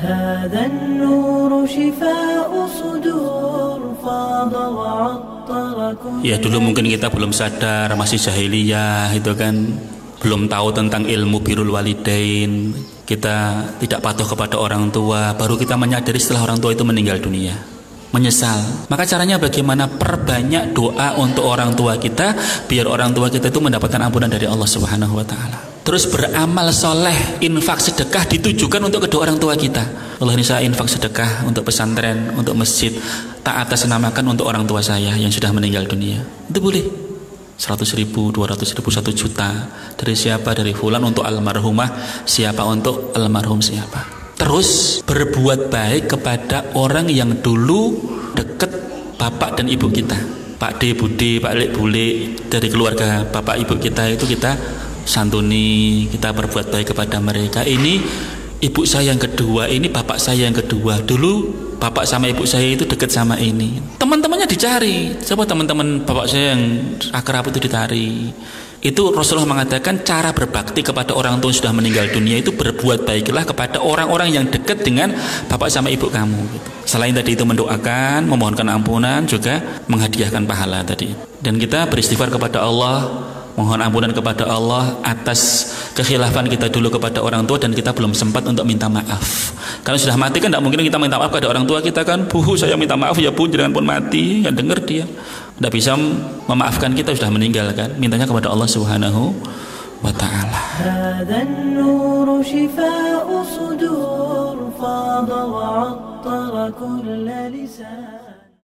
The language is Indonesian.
هذا النور شفاء صدور فاض وعطر كل Ya dulu mungkin kita belum sadar masih jahiliyah itu kan belum tahu tentang ilmu birul walidain kita tidak patuh kepada orang tua baru kita menyadari setelah orang tua itu meninggal dunia menyesal maka caranya bagaimana perbanyak doa untuk orang tua kita biar orang tua kita itu mendapatkan ampunan dari Allah Subhanahu wa taala terus beramal soleh infak sedekah ditujukan untuk kedua orang tua kita. Allah ini saya infak sedekah untuk pesantren untuk masjid. Tak atas namakan untuk orang tua saya yang sudah meninggal dunia. Itu boleh. 100 ribu, 200 ribu, 1 juta. Dari siapa? Dari fulan untuk almarhumah. Siapa untuk almarhum siapa? Terus berbuat baik kepada orang yang dulu deket bapak dan ibu kita. Pak D, Bude, Pak Lek, Bule Dari keluarga bapak ibu kita itu kita santuni Kita berbuat baik kepada mereka. Ini ibu saya yang kedua Ini bapak saya yang kedua. Dulu bapak sama ibu saya itu dekat sama ini. Teman-temannya dicari. Coba teman-teman bapak saya yang akrab itu ditari itu Rasulullah mengatakan cara berbakti kepada orang tua sudah meninggal dunia itu berbuat baiklah kepada orang-orang yang dekat dengan bapak sama ibu kamu gitu. selain tadi itu mendoakan memohonkan ampunan juga menghadiahkan pahala tadi. Dan kita beristighfar kepada Allah mohon ampunan kepada Allah atas kekhilafan kita dulu kepada orang tua dan kita belum sempat untuk minta maaf karena sudah mati kan tidak mungkin kita minta maaf kepada orang tua kita kan buhu saya minta maaf ya pun jangan pun mati nggak dengar dia tidak bisa memaafkan kita sudah meninggal kan mintanya kepada Allah subhanahu wa ta'ala هذا النور شفاء صدور فاض وعطر كل لسان